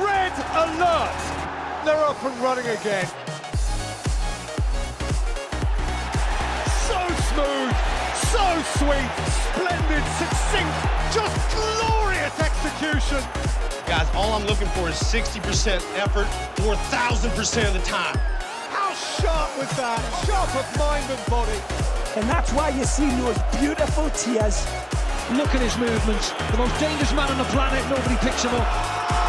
Red alert! They're up and running again. So smooth, so sweet, splendid, succinct, just glorious execution. Guys, all I'm looking for is 60% effort 4,000% of the time. How sharp was that? Sharp of mind and body. And that's why you see those beautiful tears. Look at his movements. The most dangerous man on the planet. Nobody picks him up.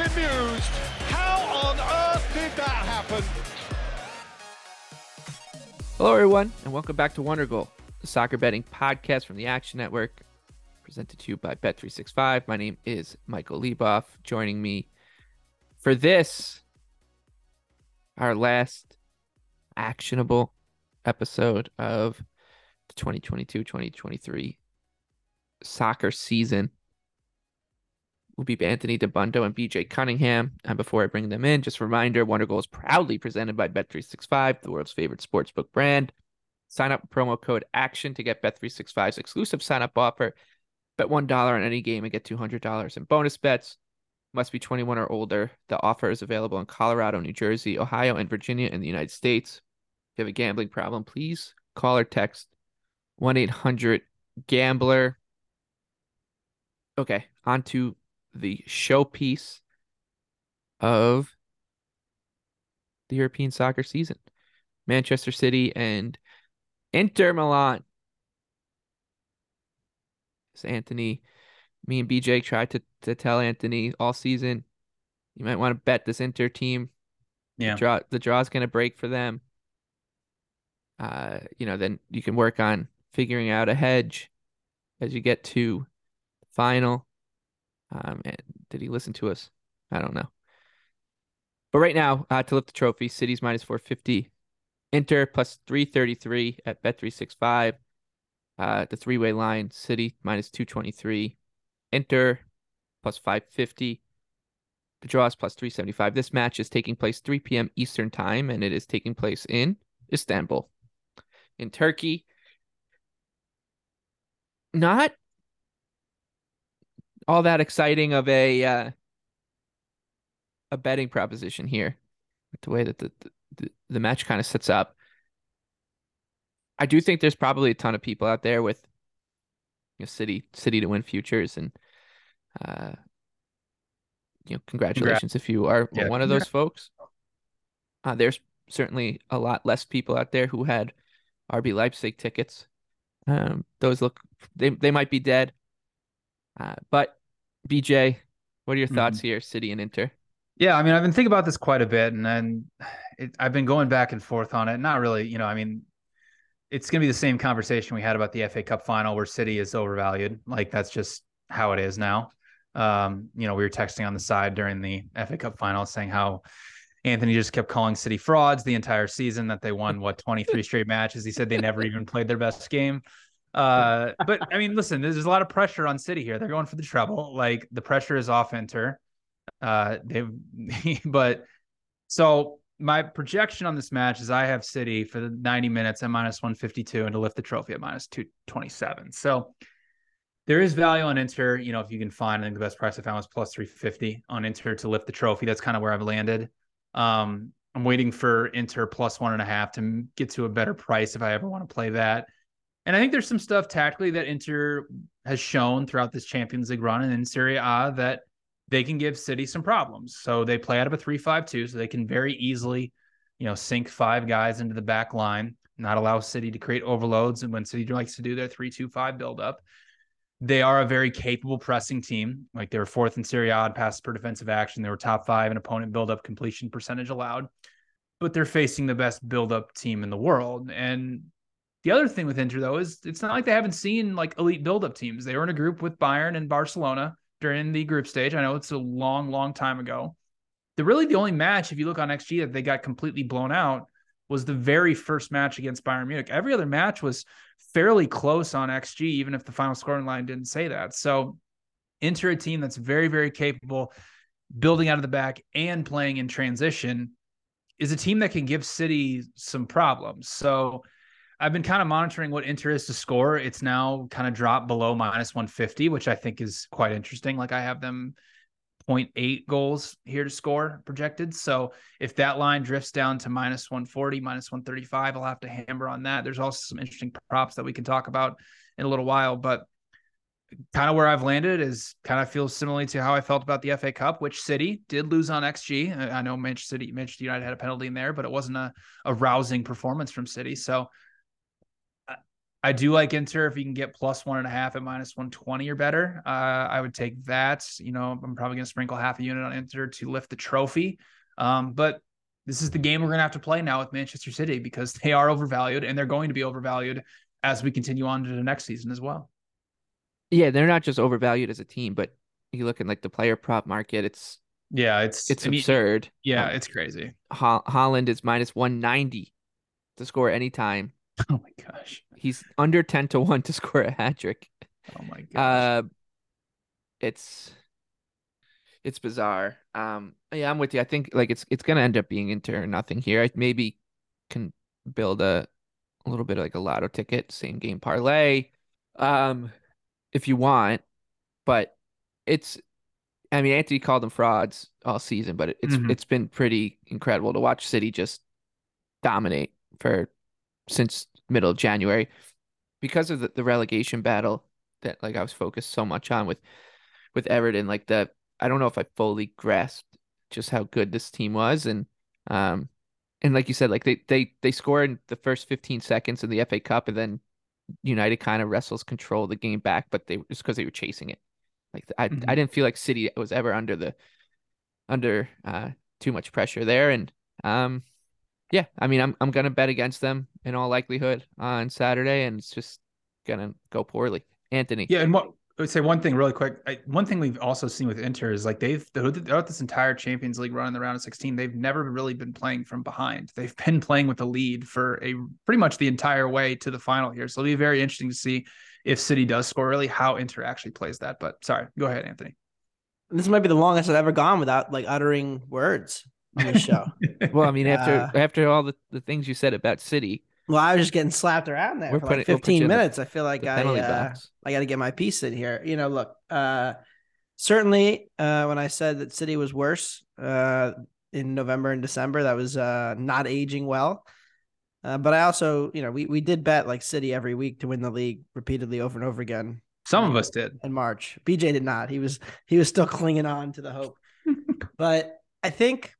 Bemused. How on earth did that happen? Hello, everyone, and welcome back to Wondergoal, the soccer betting podcast from the Action Network, presented to you by Bet365. My name is Michael Leboff. Joining me for this, our last actionable episode of the 2022 2023 soccer season will be Anthony Dabbundo and BJ Cunningham. And before I bring them in, just a reminder Wondergoal is proudly presented by Bet365, the world's favorite sportsbook brand. Sign up promo code ACTION to get Bet365's exclusive sign up offer. Bet $1 on any game and get $200 in bonus bets. Must be 21 or older. The offer is available in Colorado, New Jersey, Ohio, and Virginia in the United States. If you have a gambling problem, please call or text 1 800 Gambler. Okay, on to the showpiece of the European soccer season. Manchester City and Inter Milan. So Anthony, me and BJ tried to, to tell Anthony all season, you might want to bet this Inter team. Yeah. The draw the draw's gonna break for them. Uh, you know, then you can work on figuring out a hedge as you get to final. Um, did he listen to us? I don't know. But right now, uh, to lift the trophy, City's minus 450, Inter plus 333 at Bet365. Uh, the three way line, City minus 223, Inter plus 550. The draw is plus 375. This match is taking place 3 p.m. Eastern Time, and it is taking place in Istanbul, in Turkey. Not all that exciting of a uh, a betting proposition here. The way that the the, the match kind of sets up. I do think there's probably a ton of people out there with you know, city city to win futures and uh you know congratulations if you are Yeah, one of those folks. Uh, there's certainly a lot less people out there who had RB Leipzig tickets. Um, those look they they might be dead. Uh, but BJ, what are your thoughts Mm-hmm. here, City and Inter? Yeah, I mean, I've been thinking about this quite a bit, and then it, I've been going back and forth on it. Not really, you know. I mean, it's going to be the same conversation we had about the FA Cup final, where City is overvalued. Like that's just how it is now. Um, you know, we were texting on the side during the FA Cup final, saying how Anthony just kept calling City frauds the entire season. That they won what twenty three straight matches. He said they never even played their best game. Uh, but I mean, listen, there's, there's a lot of pressure on City here. They're going for the treble. Like the pressure is off Inter. Uh, they've, but so my projection on this match is I have City for the 90 minutes at minus 152 and to lift the trophy at minus 227. So there is value on Inter. You know, if you can find, I think the best price I found was plus 350 on Inter to lift the trophy. That's kind of where I've landed. Um, I'm waiting for Inter plus one and a half to get to a better price if I ever want to play that. And I think there's some stuff tactically that Inter has shown throughout this Champions League run and in Serie A that they can give City some problems. So they play out of a 3-5-2, so they can very easily, you know, sink five guys into the back line, not allow City to create overloads. And when City likes to do their 3-2-5 buildup, they are a very capable pressing team. Like they were fourth in Serie A passes per defensive action. They were top five in opponent buildup completion percentage allowed. But they're facing the best buildup team in the world. And the other thing with Inter though is it's not like they haven't seen like elite buildup teams. They were in a group with Bayern and Barcelona during the group stage. I know it's a long, long time ago. The really the only match, if you look on XG, that they got completely blown out was the very first match against Bayern Munich. Every other match was fairly close on XG, even if the final scoring line didn't say that. So Inter a team that's very, very capable, building out of the back and playing in transition, is a team that can give City some problems. So I've been kind of monitoring what Inter is to score. It's now kind of dropped below minus 150, which I think is quite interesting. Like I have them 0.8 goals here to score projected. So if that line drifts down to minus 140, minus 135, I'll have to hammer on that. There's also some interesting props that we can talk about in a little while, but kind of where I've landed is kind of feels similarly to how I felt about the FA Cup, which City did lose on XG. I know Manchester City, Manchester United had a penalty in there, but it wasn't a, a rousing performance from City. So I do like Inter if you can get plus one and a half at minus 120 or better. Uh, I would take that. You know, I'm probably going to sprinkle half a unit on Inter to lift the trophy. Um, but this is the game we're going to have to play now with Manchester City because they are overvalued and they're going to be overvalued as we continue on to the next season as well. Yeah, they're not just overvalued as a team, but you look in like the player prop market, it's yeah, it's it's I mean, absurd. Yeah, um, it's crazy. Ho- Haaland is minus 190 to score anytime Oh my gosh. He's under 10 to 1 to score a hat trick. Oh my god. Uh it's it's bizarre. Um yeah, I'm with you. I think like it's it's gonna end up being Inter or nothing here. I maybe can build a a little bit of like a lotto ticket, same game parlay. Um if you want, but it's I mean Anthony called them frauds all season, but it's mm-hmm. it's been pretty incredible to watch City just dominate for since middle of January because of the, the relegation battle that like I was focused so much on with with Everton. Like the I don't know if I fully grasped just how good this team was and um and like you said, like they they they scored in the first 15 seconds in the FA Cup and then United kind of wrestles control the game back, but they just because they were chasing it. Like I mm-hmm. I didn't feel like City was ever under the under uh too much pressure there and um yeah, I mean, I'm I'm gonna bet against them in all likelihood on Saturday, and it's just gonna go poorly. Anthony. Yeah, and what I would say one thing really quick. I, one thing we've also seen with Inter is like they've throughout this entire Champions League run in the round of 16, they've never really been playing from behind. They've been playing with the lead for a pretty much the entire way to the final here. So it'll be very interesting to see if City does score really how Inter actually plays that. But sorry, go ahead, Anthony. This might be the longest I've ever gone without like uttering words on the show. well, I mean, after uh, after all the, the things you said about City. Well, I was just getting slapped around there for putting, like 15 minutes. The, I feel like I uh, I got to get my piece in here. You know, look, uh, certainly uh, when I said that City was worse uh, in November and December, that was uh, not aging well. Uh, but I also, you know, we we did bet like City every week to win the league repeatedly over and over again. Some of us did in March. BJ did not. He was he was still clinging on to the hope. but I think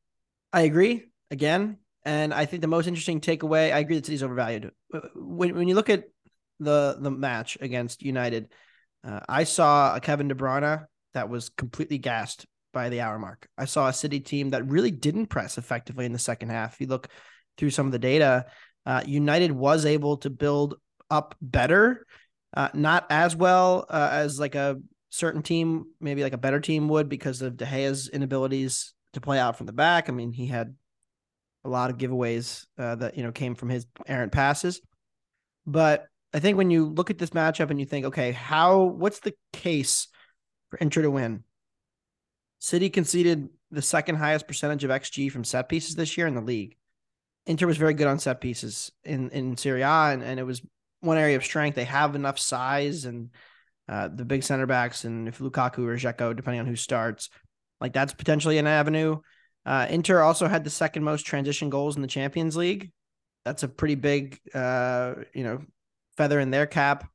I agree again. And I think the most interesting takeaway, I agree that City's overvalued. When, when you look at the the match against United, uh, I saw a Kevin De Bruyne that was completely gassed by the hour mark. I saw a City team that really didn't press effectively in the second half. If you look through some of the data, uh, United was able to build up better, uh, not as well uh, as like a certain team, maybe like a better team would because of De Gea's inabilities to play out from the back. I mean, he had a lot of giveaways uh, that you know came from his errant passes. But I think when you look at this matchup and you think, okay, how what's the case for Inter to win? City conceded the second highest percentage of XG from set pieces this year in the league. Inter was very good on set pieces in in Serie A, and, and it was one area of strength. They have enough size and uh, the big center backs, and if Lukaku or Dzeko, depending on who starts, like that's potentially an avenue. Uh, Inter also had the second most transition goals in the Champions League. That's a pretty big, uh, you know, feather in their cap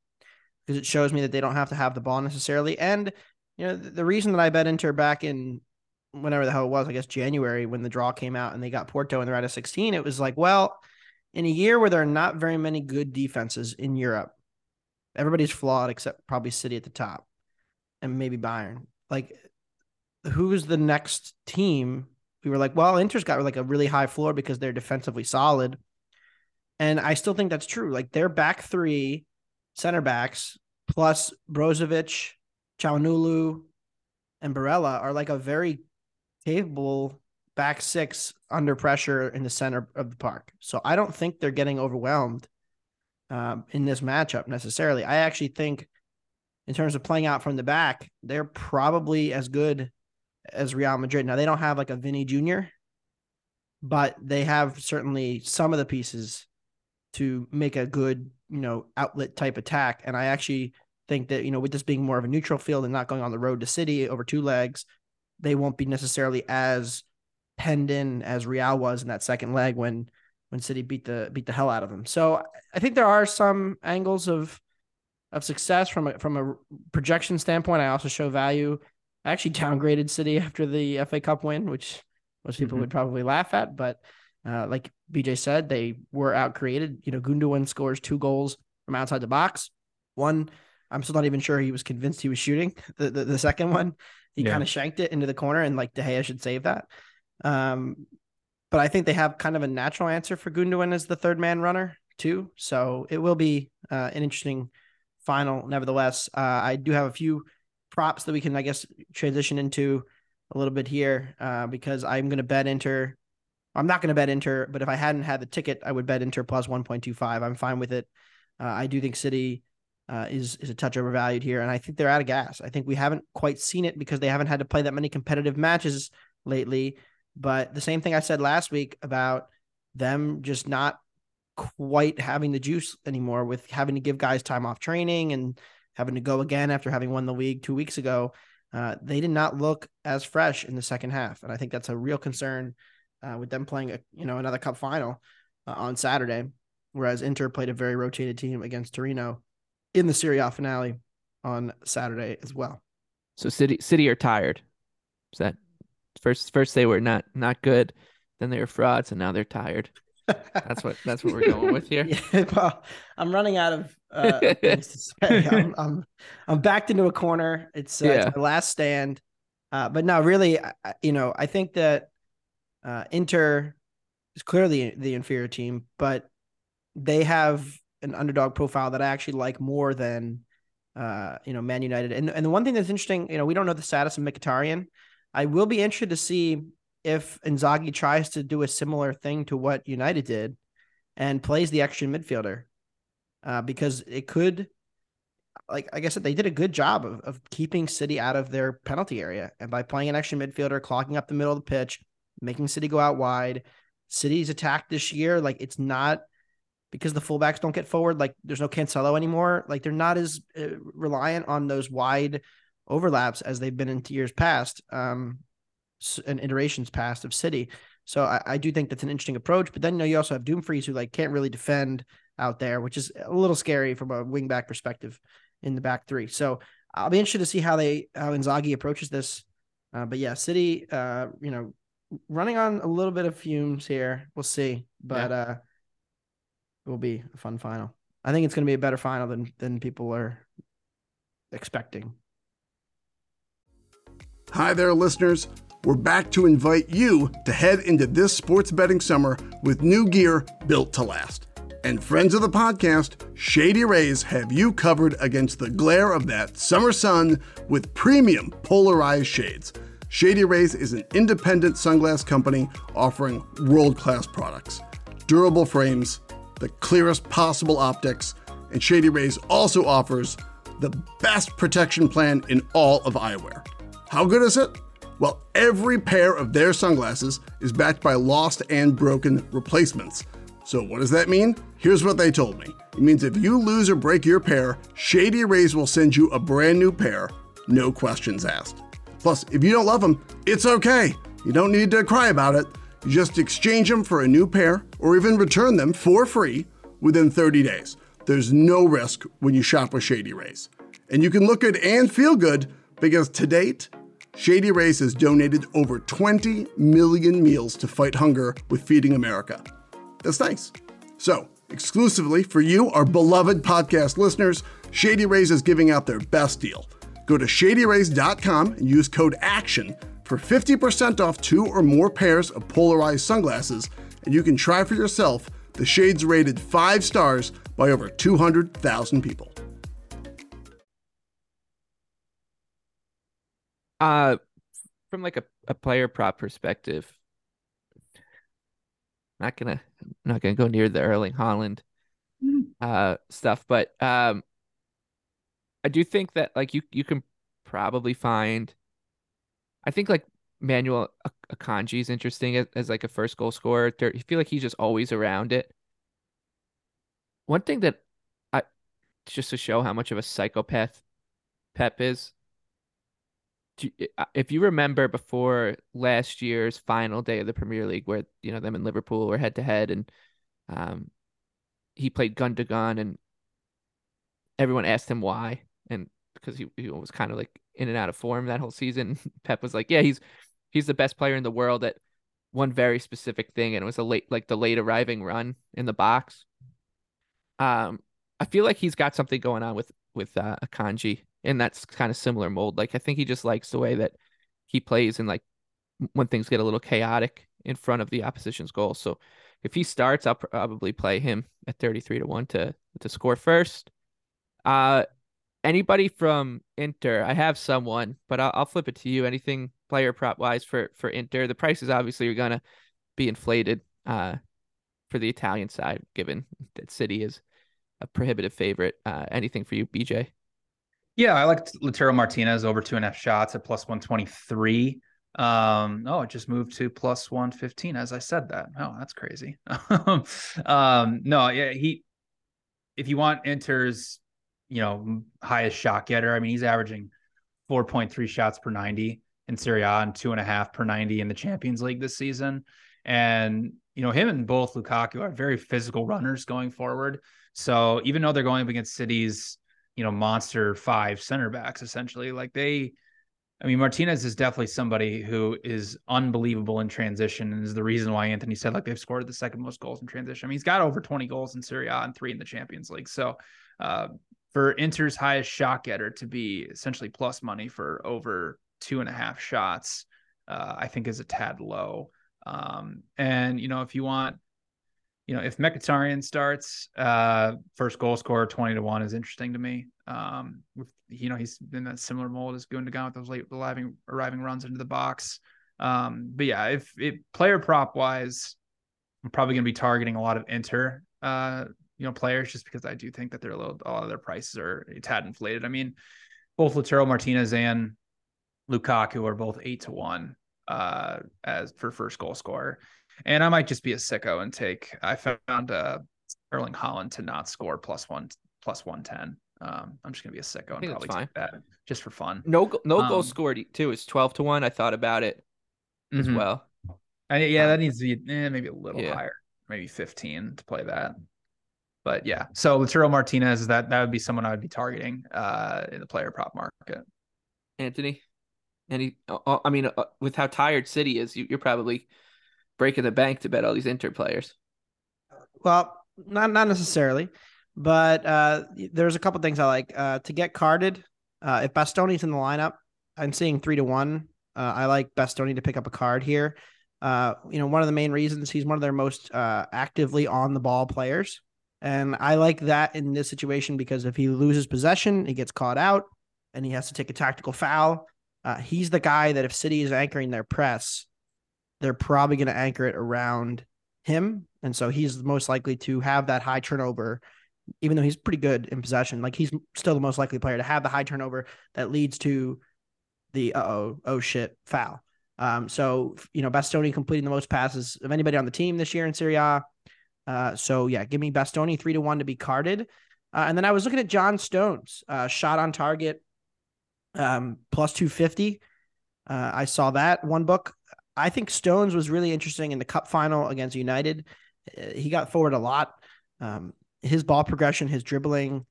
because it shows me that they don't have to have the ball necessarily. And you know, the, the reason that I bet Inter back in whenever the hell it was, I guess January when the draw came out and they got Porto and they're out of 16, it was like, well, in a year where there are not very many good defenses in Europe, everybody's flawed except probably City at the top and maybe Bayern. Like, who's the next team? We were like, well, Inter's got like a really high floor because they're defensively solid. And I still think that's true. Like their back three center backs plus Brozovic, Calhanoglu, and Barella are like a very capable back six under pressure in the center of the park. So I don't think they're getting overwhelmed um, in this matchup necessarily. I actually think, in terms of playing out from the back, they're probably as good as Real Madrid. Now they don't have like a Vinny Jr., but they have certainly some of the pieces to make a good, you know, outlet type attack. And I actually think that, you know, with this being more of a neutral field and not going on the road to City over two legs, they won't be necessarily as penned in as Real was in that second leg when when City beat the beat the hell out of them. So I think there are some angles of of success from a from a projection standpoint. I also show value. I actually downgraded City after the FA Cup win, which most people mm-hmm. would probably laugh at, but uh, like BJ said, they were out created. You know, Gundogan scores two goals from outside the box. One, I'm still not even sure he was convinced he was shooting. The the, the second one, he yeah. kind of shanked it into the corner, and like De Gea should save that. Um, but I think they have kind of a natural answer for Gundogan as the third man runner too. So it will be uh, an interesting final. Nevertheless, uh, I do have a few props that we can, I guess, transition into a little bit here uh, because I'm going to bet Inter. I'm not going to bet Inter, but if I hadn't had the ticket, I would bet Inter plus 1.25. I'm fine with it. Uh, I do think City uh, is is a touch overvalued here, and I think they're out of gas. I think we haven't quite seen it because they haven't had to play that many competitive matches lately. But the same thing I said last week about them just not quite having the juice anymore with having to give guys time off training and having to go again after having won the league two weeks ago. Uh, they did not look as fresh in the second half, and I think that's a real concern uh, with them playing a you know another cup final uh, on Saturday, whereas Inter played a very rotated team against Torino in the Serie A finale on Saturday as well. So City City are tired. Is that first first they were not not good, then they were frauds, and now they're tired. That's what that's what we're going with here. Yeah, well, I'm running out of uh, things to say. I'm, I'm, I'm backed into a corner. It's, uh, yeah. it's my last stand. Uh, but no, really, you know, I think that uh, Inter is clearly the inferior team, but they have an underdog profile that I actually like more than uh, you know Man United. And and the one thing that's interesting, you know, we don't know the status of Mkhitaryan. I will be interested to see if Inzaghi tries to do a similar thing to what United did and plays the extra midfielder, uh, because it could, like I said, they did a good job of, of keeping City out of their penalty area, and by playing an extra midfielder, clogging up the middle of the pitch, making City go out wide. City's attack this year, like it's not because the fullbacks don't get forward. Like there's no Cancelo anymore. Like they're not as uh, reliant on those wide overlaps as they've been in years past, um, and iterations past of City. So I, I, do think that's an interesting approach. But then you know you also have Dumfries who like can't really defend out there, which is a little scary from a wingback perspective in the back three. So I'll be interested to see how they how Inzaghi approaches this. Uh, but yeah, City, uh, you know, running on a little bit of fumes here. We'll see, but yeah. uh, it will be a fun final. I think it's going to be a better final than than people are expecting. Hi there, listeners. We're back to invite you to head into this sports betting summer with new gear built to last. And friends of the podcast, Shady Rays have you covered against the glare of that summer sun with premium polarized shades. Shady Rays is an independent sunglass company offering world class products, durable frames, the clearest possible optics, and Shady Rays also offers the best protection plan in all of eyewear. How good is it? Well, every pair of their sunglasses is backed by lost and broken replacements. So, what does that mean? Here's what they told me it means if you lose or break your pair, Shady Rays will send you a brand new pair, no questions asked. Plus, if you don't love them, it's okay. You don't need to cry about it. You just exchange them for a new pair or even return them for free within 30 days. There's no risk when you shop with Shady Rays. And you can look good and feel good because to date, Shady Rays has donated over 20 million meals to fight hunger with Feeding America. That's nice. So, exclusively for you, our beloved podcast listeners, Shady Rays is giving out their best deal. Go to shadyrays.com and use code ACTION for 50% off two or more pairs of polarized sunglasses, and you can try for yourself the shades rated five stars by over 200,000 people. Uh, from like a, a player prop perspective, not gonna not gonna go near the Erling Haaland uh stuff, but um, I do think that like you you can probably find. I think like Manuel Akanji is interesting as, as like a first goal scorer. I feel like he's just always around it. One thing that I just to show how much of a psychopath Pep is. If you remember before last year's final day of the Premier League, where you know them and Liverpool were head to head, and um, he played Gundogan, and everyone asked him why, and because he, he was kind of like in and out of form that whole season. Pep was like, "Yeah, he's he's the best player in the world at one very specific thing, and it was a late like the late arriving run in the box." Um, I feel like he's got something going on with with uh, Akanji, and that's kind of similar mold. Like I think he just likes the way that he plays, and like when things get a little chaotic in front of the opposition's goal. So if he starts, I'll probably play him at thirty three to one to to score first. Uh, anybody from Inter? I have someone, but I'll, I'll flip it to you. Anything player prop wise for for Inter? The prices obviously are gonna be inflated. Uh, for the Italian side, given that City is a prohibitive favorite. Uh, anything for you, BJ? Yeah, I like Lautaro Martinez over two and a half shots at plus 123. Um, oh, it just moved to plus 115 as I said that. Oh, that's crazy. um, no, yeah, he, if you want Inter's, you know, highest shot getter, I mean, he's averaging 4.3 shots per 90 in Serie A and two and a half per 90 in the Champions League this season. And you know, him and both Lukaku are very physical runners going forward. So even though they're going up against City's, you know, monster five center backs, essentially, like they, I mean, Martinez is definitely somebody who is unbelievable in transition and is the reason why Anthony said like they've scored the second most goals in transition. I mean, he's got over 20 goals in Serie A and three in the Champions League. So uh, for Inter's highest shot getter to be essentially plus money for over two and a half shots, uh, I think is a tad low. Um, and you know, if you want, you know, if Mkhitaryan starts, uh, first goal scorer twenty to one is interesting to me. Um, with, you know, he's in that similar mold as Gundogan with those late arriving arriving runs into the box. Um, but yeah, if it player prop wise, I'm probably going to be targeting a lot of Inter, uh, you know, players just because I do think that they're a little, a lot of their prices are a tad inflated. I mean, both Lautaro Martinez and Lukaku are both eight to one uh, as for first goal scorer. And I might just be a sicko and take. I found uh, Erling Haaland to not score plus one plus one ten. Um, I'm just gonna be a sicko and probably take that just for fun. No, no um, goal scored too. It's twelve to one. I thought about it as mm-hmm. well. I, yeah, that needs to be eh, maybe a little yeah. higher, maybe 15 to play that. But yeah, so Lautaro Martinez, that that would be someone I would be targeting uh, in the player prop market. Anthony. And he, uh, uh, I mean, uh, with how tired City is, you, are probably breaking the bank to bet all these Inter players. Well, not not necessarily, but uh, there's a couple things I like uh, to get carded. Uh, if Bastoni's in the lineup, I'm seeing three to one. I like Bastoni to pick up a card here. you know, one of the main reasons he's one of their most actively on the ball players, and I like that in this situation because if he loses possession, he gets caught out, and he has to take a tactical foul uh, he's the guy that if City is anchoring their press, they're probably going to anchor it around him. And so he's the most likely to have that high turnover, even though he's pretty good in possession. Like he's still the most likely player to have the high turnover that leads to the oh, oh shit foul. Um, so you know, Bastoni completing the most passes of anybody on the team this year in Serie A. Uh, so yeah, give me Bastoni three to one to be carded. Uh, and then I was looking at John Stones, uh, shot on target, um, plus two fifty. Uh, I saw that one book. I think Stones was really interesting in the Cup final against United. Uh, he got forward a lot. Um, his ball progression, his dribbling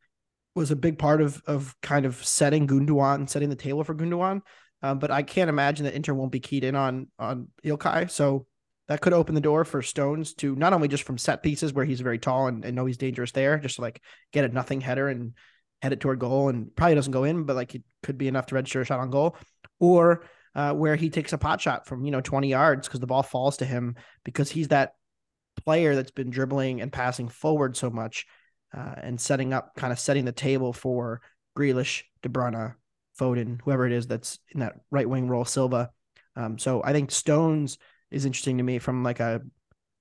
was a big part of of kind of setting Gundogan, setting the table for Gundogan. Um, but I can't imagine that Inter won't be keyed in on on Ilkay. So that could open the door for Stones to not only just from set pieces where he's very tall and, and know he's dangerous there, just to like get a nothing header and head it toward goal and probably doesn't go in, but like it could be enough to register a shot on goal, or uh, where he takes a pot shot from you know 20 yards because the ball falls to him because he's that player that's been dribbling and passing forward so much uh, and setting up, kind of setting the table for Grealish, De Bruyne, Foden, whoever it is that's in that right wing role, Silva. Um, so I think Stones is interesting to me from like a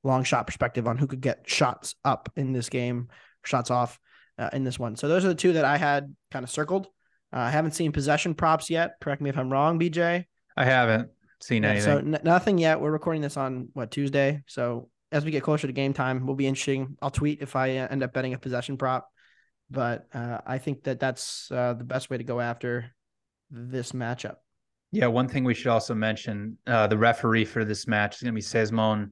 long shot perspective on who could get shots up in this game, shots off uh, in this one. So those are the two that I had kind of circled. Uh, I haven't seen possession props yet. Correct me if I'm wrong, BJ. I haven't seen Yeah, anything. so n- nothing yet. We're recording this on what Tuesday. So as we get closer to game time, we'll be interesting. I'll tweet if I uh, end up betting a possession prop, but uh, I think that that's uh, the best way to go after this matchup. Yeah, one thing we should also mention: uh, the referee for this match is going to be Szymon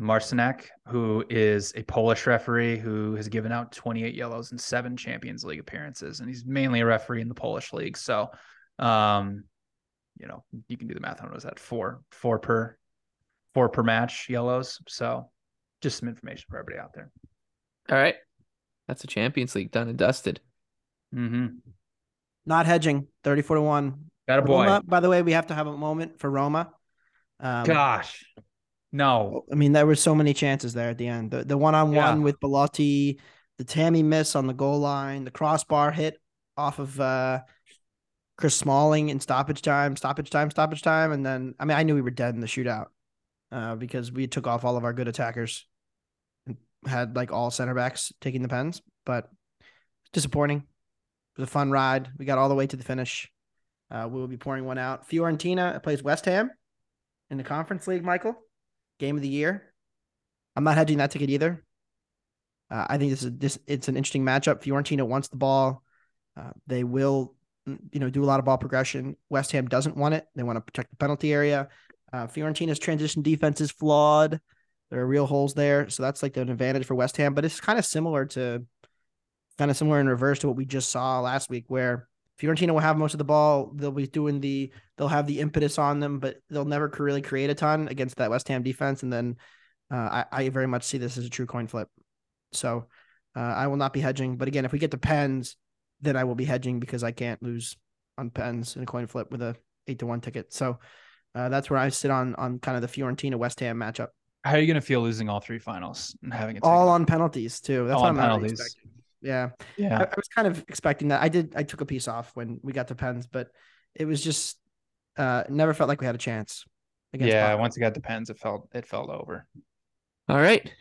Marciniak, who is a Polish referee who has given out 28 yellows in seven Champions League appearances, and he's mainly a referee in the Polish league. So, um, you know, you can do the math on what is that four, four per, four per match yellows. So, just some information for everybody out there. All right. That's the Champions League done and dusted. Mm-hmm. Not hedging, 34 to 1. Got a boy. Roma, by the way, we have to have a moment for Roma. Um, Gosh, no. I mean, there were so many chances there at the end. The the one on Yeah. one with Belotti, the Tammy miss on the goal line, the crossbar hit off of uh, Chris Smalling in stoppage time, stoppage time, stoppage time, and then I mean, I knew we were dead in the shootout uh, because we took off all of our good attackers and had like all center backs taking the pens, but disappointing. It was a fun ride. We got all the way to the finish. Uh, we will be pouring one out. Fiorentina plays West Ham in the Conference League. Michael, game of the year. I'm not hedging that ticket either. Uh, I think this is this. It's an interesting matchup. Fiorentina wants the ball. Uh, they will, you know, do a lot of ball progression. West Ham doesn't want it. They want to protect the penalty area. Uh, Fiorentina's transition defense is flawed. There are real holes there, so that's like an advantage for West Ham. But it's kind of similar to, kind of similar in reverse to what we just saw last week, where Fiorentina will have most of the ball. They'll be doing the, they'll have the impetus on them, but they'll never really create a ton against that West Ham defense. And then uh, I, I very much see this as a true coin flip. So uh, I will not be hedging. But again, if we get to pens, then I will be hedging because I can't lose on pens in a coin flip with a eight to one ticket. So uh, that's where I sit on on kind of the Fiorentina West Ham matchup. How are you going to feel losing all three finals and having it All on penalties too. That's All what on I'm penalties. expecting. Yeah. Yeah. I, I was kind of expecting that. I did. I took a piece off when we got to pens, but it was just uh never felt like we had a chance. Against Yeah. Bayern. Once it got the pens, it felt it felt over. All right.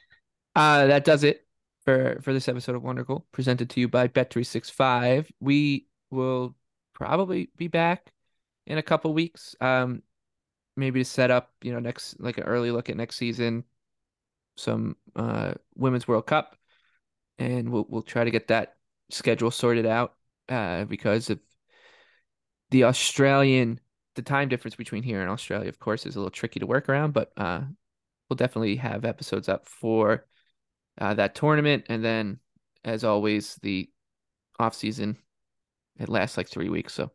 Uh, that does it for for this episode of Wondergoal, presented to you by Bet365. We will probably be back in a couple weeks. Um, maybe to set up, you know, next like an early look at next season, some uh Women's World Cup, and we'll we'll try to get that schedule sorted out. Uh, because of the Australian, the time difference between here and Australia, of course, is a little tricky to work around, but uh we'll definitely have episodes up for uh, that tournament. And then, as always, the off season it lasts like three weeks, so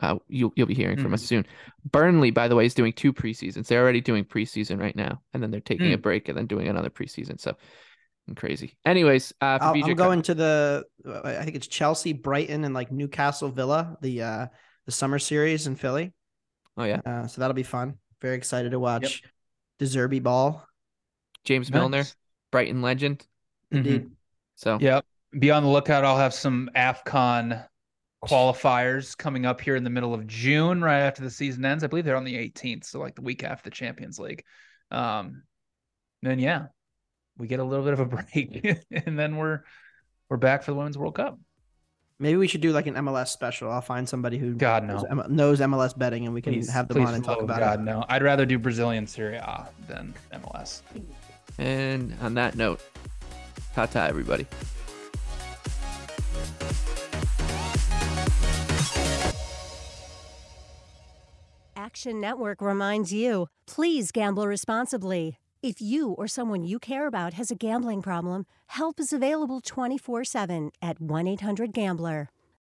uh, you'll you'll be hearing from us soon. Burnley, by the way, is doing two preseasons. They're already doing preseason right now, and then they're taking a Mm. break and then doing another preseason. So crazy. Anyways, uh, for I'll- BJ I'm Cup- going to the. I think it's Chelsea, Brighton, and like Newcastle Villa, the uh the summer series in Philly. Oh yeah, Uh, so that'll be fun. Very excited to watch the Zerbi ball. James Milner, Nice. Brighton legend. Indeed. So Yep. Be on the lookout. I'll have some AFCON qualifiers coming up here in the middle of June, right after the season ends. I believe they're on the 18th, so like the week after the Champions League. Um, then yeah, we get a little bit of a break, and then we're we're back for the Women's World Cup. Maybe we should do like an MLS special. I'll find somebody who God no knows, M- knows MLS betting, and we can Please- have them please, on and talk oh, about God it. no I'd rather do Brazilian Serie A than MLS And on that note, ta ta, everybody. Action Network reminds you please gamble responsibly. If you or someone you care about has a gambling problem, help is available 24 7 at 1 800 Gambler.